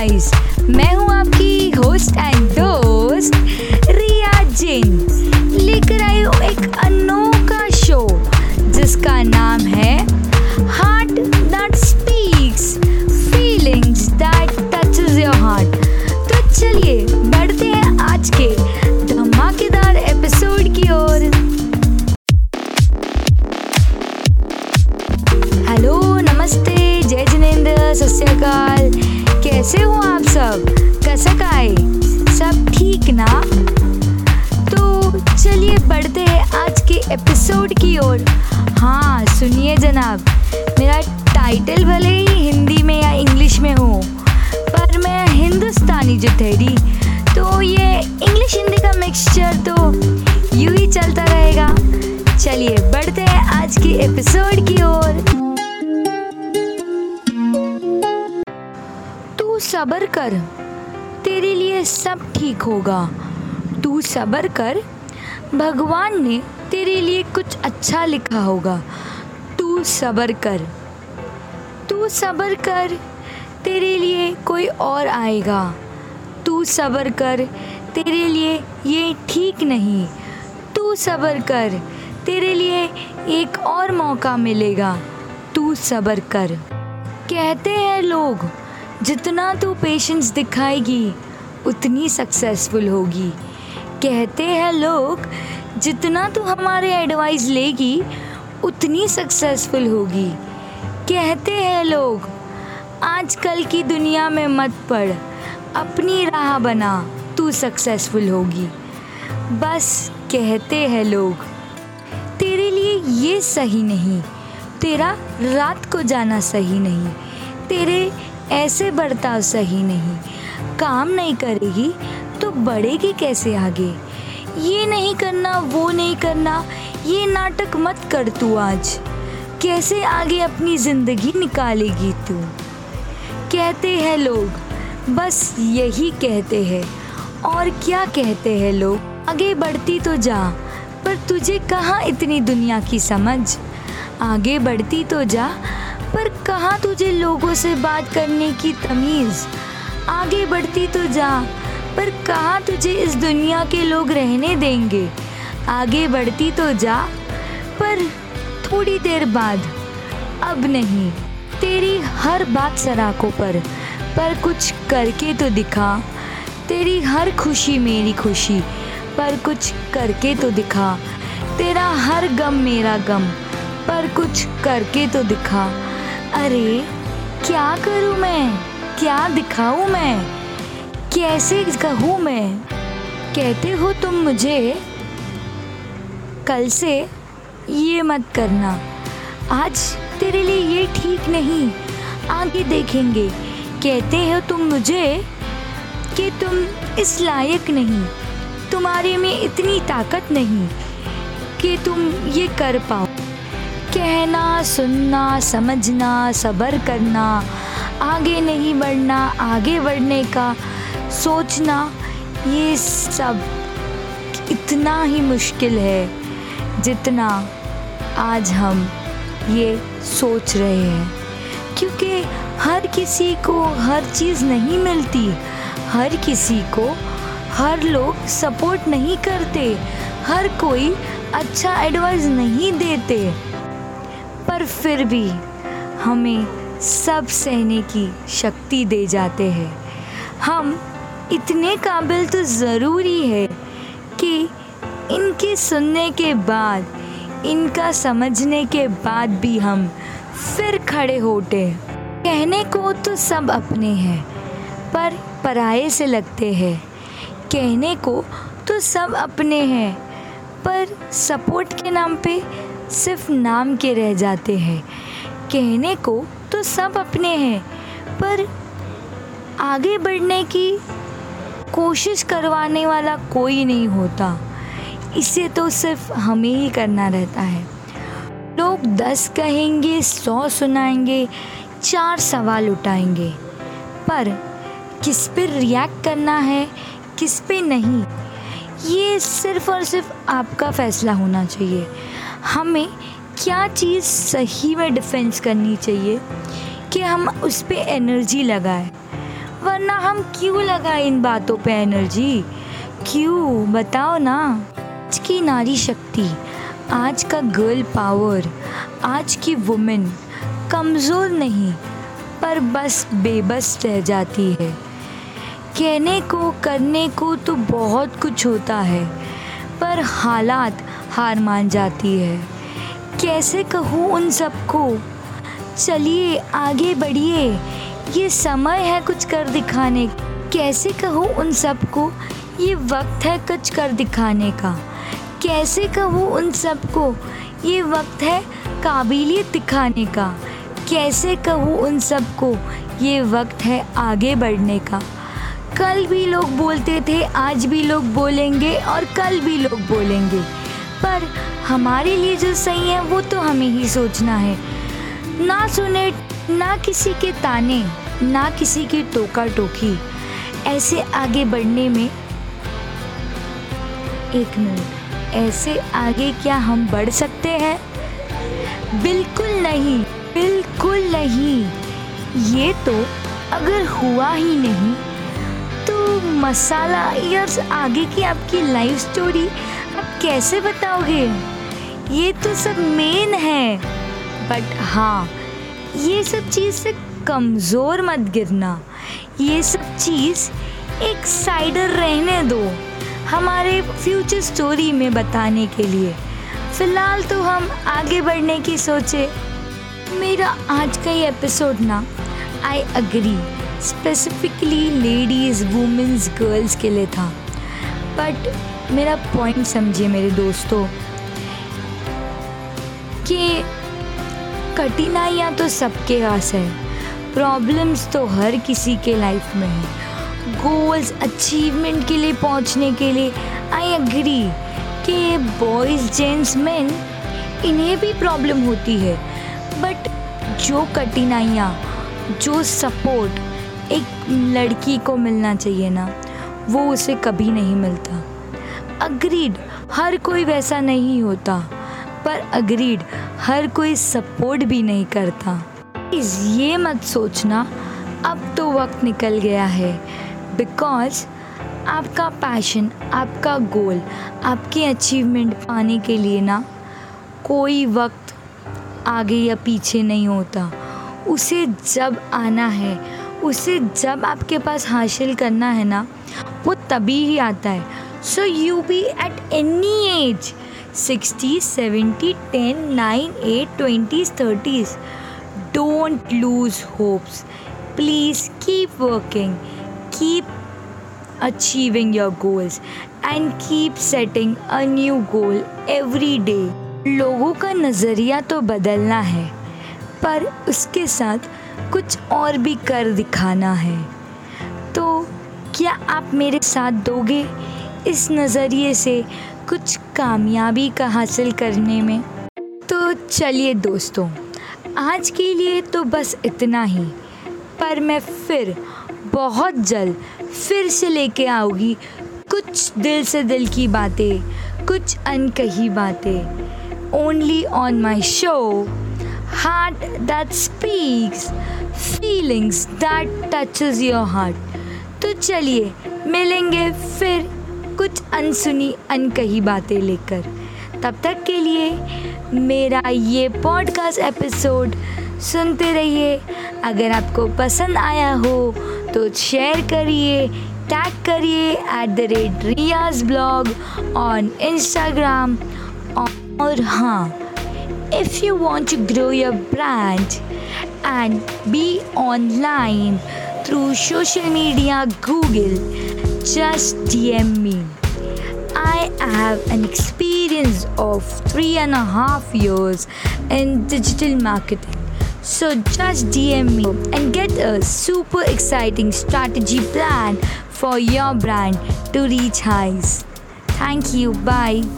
Guys मैं हूँ आपकी होस्ट एंड दोस्त एपिसोड की ओर। हाँ सुनिए जनाब। मेरा टाइटल भले ही हिंदी में या इंग्लिश में हो, पर मैं हिंदुस्तानी जो ठहरी तो ये इंग्लिश हिंदी का मिक्सचर तो यूँ ही चलता रहेगा। चलिए, बढ़ते हैं आज की एपिसोड की ओर। तू सब्र कर, तेरे लिए सब ठीक होगा। तू सब्र कर, भगवान ने तेरे लिए कुछ अच्छा लिखा होगा। तू सब्र कर। तू सब्र कर, तेरे लिए कोई और आएगा। तू सब्र कर, तेरे लिए ये ठीक नहीं। तू सब्र कर, तेरे लिए एक और मौका मिलेगा। तू सब्र कर। कहते हैं लोग, जितना तू पेशेंस दिखाएगी, उतनी सक्सेसफुल होगी। कहते हैं लोग जितना तू हमारे एडवाइस लेगी, उतनी सक्सेसफुल होगी। कहते हैं लोग, आजकल की दुनिया में मत पड़ अपनी राह बना, तू सक्सेसफुल होगी। बस कहते हैं लोग, तेरे लिए ये सही नहीं, तेरा रात को जाना सही नहीं, तेरे ऐसे बर्ताव सही नहीं। काम नहीं करेगी तो बढ़ेगी कैसे आगे? ये नहीं करना, वो नहीं करना, ये नाटक मत कर तू आज। कैसे आगे अपनी ज़िंदगी निकालेगी तू? कहते हैं लोग, बस यही कहते हैं। और क्या कहते हैं लोग? आगे बढ़ती तो जा, पर तुझे कहाँ इतनी दुनिया की समझ? आगे बढ़ती तो जा, पर कहाँ तुझे लोगों से बात करने की तमीज़? आगे बढ़ती तो जा पर कहाँ तुझे इस दुनिया के लोग रहने देंगे? आगे बढ़ती तो जा, पर थोड़ी देर बाद, अब नहीं। तेरी हर बात सराखों पर पर कुछ करके तो दिखा। तेरी हर खुशी मेरी खुशी, पर कुछ करके तो दिखा। तेरा हर गम मेरा गम, पर कुछ करके तो दिखा। अरे, क्या करूँ मैं? क्या दिखाऊँ मैं? कैसे कहूँ मैं? कहते हो तुम मुझे, कल से ये मत करना। आज तेरे लिए ये ठीक नहीं, आगे देखेंगे। कहते हो तुम मुझे कि तुम इस लायक नहीं, तुम्हारे में इतनी ताकत नहीं कि तुम ये कर पाओ। कहना, सुनना, समझना, सब्र करना, आगे नहीं बढ़ना, आगे बढ़ने का सोचना, ये सब इतना ही मुश्किल है जितना आज हम ये सोच रहे हैं। क्योंकि हर किसी को हर चीज़ नहीं मिलती, हर किसी को हर लोग सपोर्ट नहीं करते, हर कोई अच्छा एडवाइस नहीं देते। पर फिर भी हमें सब सहने की शक्ति दे जाते हैं। हम इतने काबिल तो ज़रूरी है कि इनके सुनने के बाद, इनका समझने के बाद भी हम फिर खड़े होते कहने को तो सब अपने हैं, पर पराये से लगते हैं। कहने को तो सब अपने हैं, पर सपोर्ट के नाम पे सिर्फ़ नाम के रह जाते हैं। कहने को तो सब अपने हैं, पर आगे बढ़ने की कोशिश करवाने वाला कोई नहीं होता। इसे तो सिर्फ़ हमें ही करना रहता है। लोग दस कहेंगे, सौ सुनाएँगे, चार सवाल उठाएँगे। पर किस पे रिएक्ट करना है, किस पे नहीं, ये सिर्फ़ और सिर्फ़ आपका फ़ैसला होना चाहिए। हमें क्या चीज़ सही में डिफेंस करनी चाहिए कि हम उस पर एनर्जी लगाएँ? वरना हम क्यों लगाए इन बातों पे एनर्जी क्यों? बताओ ना। आज की नारी शक्ति, आज का गर्ल पावर आज की वुमेन कमज़ोर नहीं, पर बस बेबस रह जाती है। कहने को, करने को तो बहुत कुछ होता है, पर हालात हार मान जाती है। कैसे कहूँ उन सबको? चलिए, आगे बढ़िए। ये समय है कुछ कर दिखाने। कैसे कहूँ उन सबको? ये वक्त है कुछ कर दिखाने का। कैसे कहूँ उन सबको? ये वक्त है काबिलियत दिखाने का। कैसे कहूँ उन सबको? ये वक्त है आगे बढ़ने का। कल भी लोग बोलते थे, आज भी लोग बोलेंगे और कल भी लोग बोलेंगे। पर हमारे लिए जो सही है, वो तो हमें ही सोचना है। ना सुने ना किसी के ताने, ना किसी की टोका टोकी ऐसे आगे बढ़ने में। एक मिनट, ऐसे आगे क्या हम बढ़ सकते हैं? बिल्कुल नहीं बिल्कुल नहीं। ये तो अगर हुआ ही नहीं तो मसाला ईयर्स आगे की आपकी लाइफ स्टोरी आप कैसे बताओगे? ये तो सब मेन है। बट हाँ ये सब चीज़ से कमज़ोर मत गिरना। ये सब चीज़ एक साइडर रहने दो हमारे फ्यूचर स्टोरी में बताने के लिए। फ़िलहाल तो हम आगे बढ़ने की सोचे। मेरा आज का ये एपिसोड ना I agree specifically ladies womens girls के लिए था। बट मेरा पॉइंट समझिए मेरे दोस्तों, कि कठिनाइयाँ तो सबके पास है। प्रॉब्लम्स तो हर किसी के लाइफ में है। गोल्स अचीवमेंट के लिए पहुँचने के लिए आई एग्री कि बॉयज़ जेंट्स मैन इन्हें भी प्रॉब्लम होती है। बट जो कठिनाइयाँ, जो सपोर्ट एक लड़की को मिलना चाहिए ना, वो उसे कभी नहीं मिलता। अग्रीड हर कोई वैसा नहीं होता। पर अग्रीड हर कोई सपोर्ट भी नहीं करता। ये मत सोचना, अब तो वक्त निकल गया है। बिकॉज़ आपका पैशन, आपका गोल, आपकी अचीवमेंट पाने के लिए ना, कोई वक्त आगे या पीछे नहीं होता। उसे जब आना है, उसे जब आपके पास हासिल करना है ना, वो तभी ही आता है। So you be at any age sixty seventy ten nine eight twenties thirties don't lose hopes please keep working keep achieving your goals and keep setting a new goal every day. लोगों का नज़रिया तो बदलना है, पर उसके साथ कुछ और भी कर दिखाना है। तो क्या आप मेरे साथ दोगे? इस नज़रिए से कुछ कामयाबी का हासिल करने में। तो चलिए दोस्तों, आज के लिए तो बस इतना ही। पर मैं फिर, बहुत जल्द फिर से लेके आऊँगी कुछ दिल से दिल की बातें, कुछ अनकही बातें। Only on my show heart that speaks feelings that touches your heart तो चलिए, मिलेंगे फिर। अनसुनी अनकही बातें लेकर। तब तक के लिए मेरा ये पॉडकास्ट एपिसोड सुनते रहिए। अगर आपको पसंद आया हो तो शेयर करिए टैग करिए at the rate Riyaz blog on Instagram और हाँ if you want to grow your brand and be online through social media Google just DM me. I have an experience of three and a half years in digital marketing. So just DM me and get a super exciting strategy plan for your brand to reach highs. Thank you. Bye.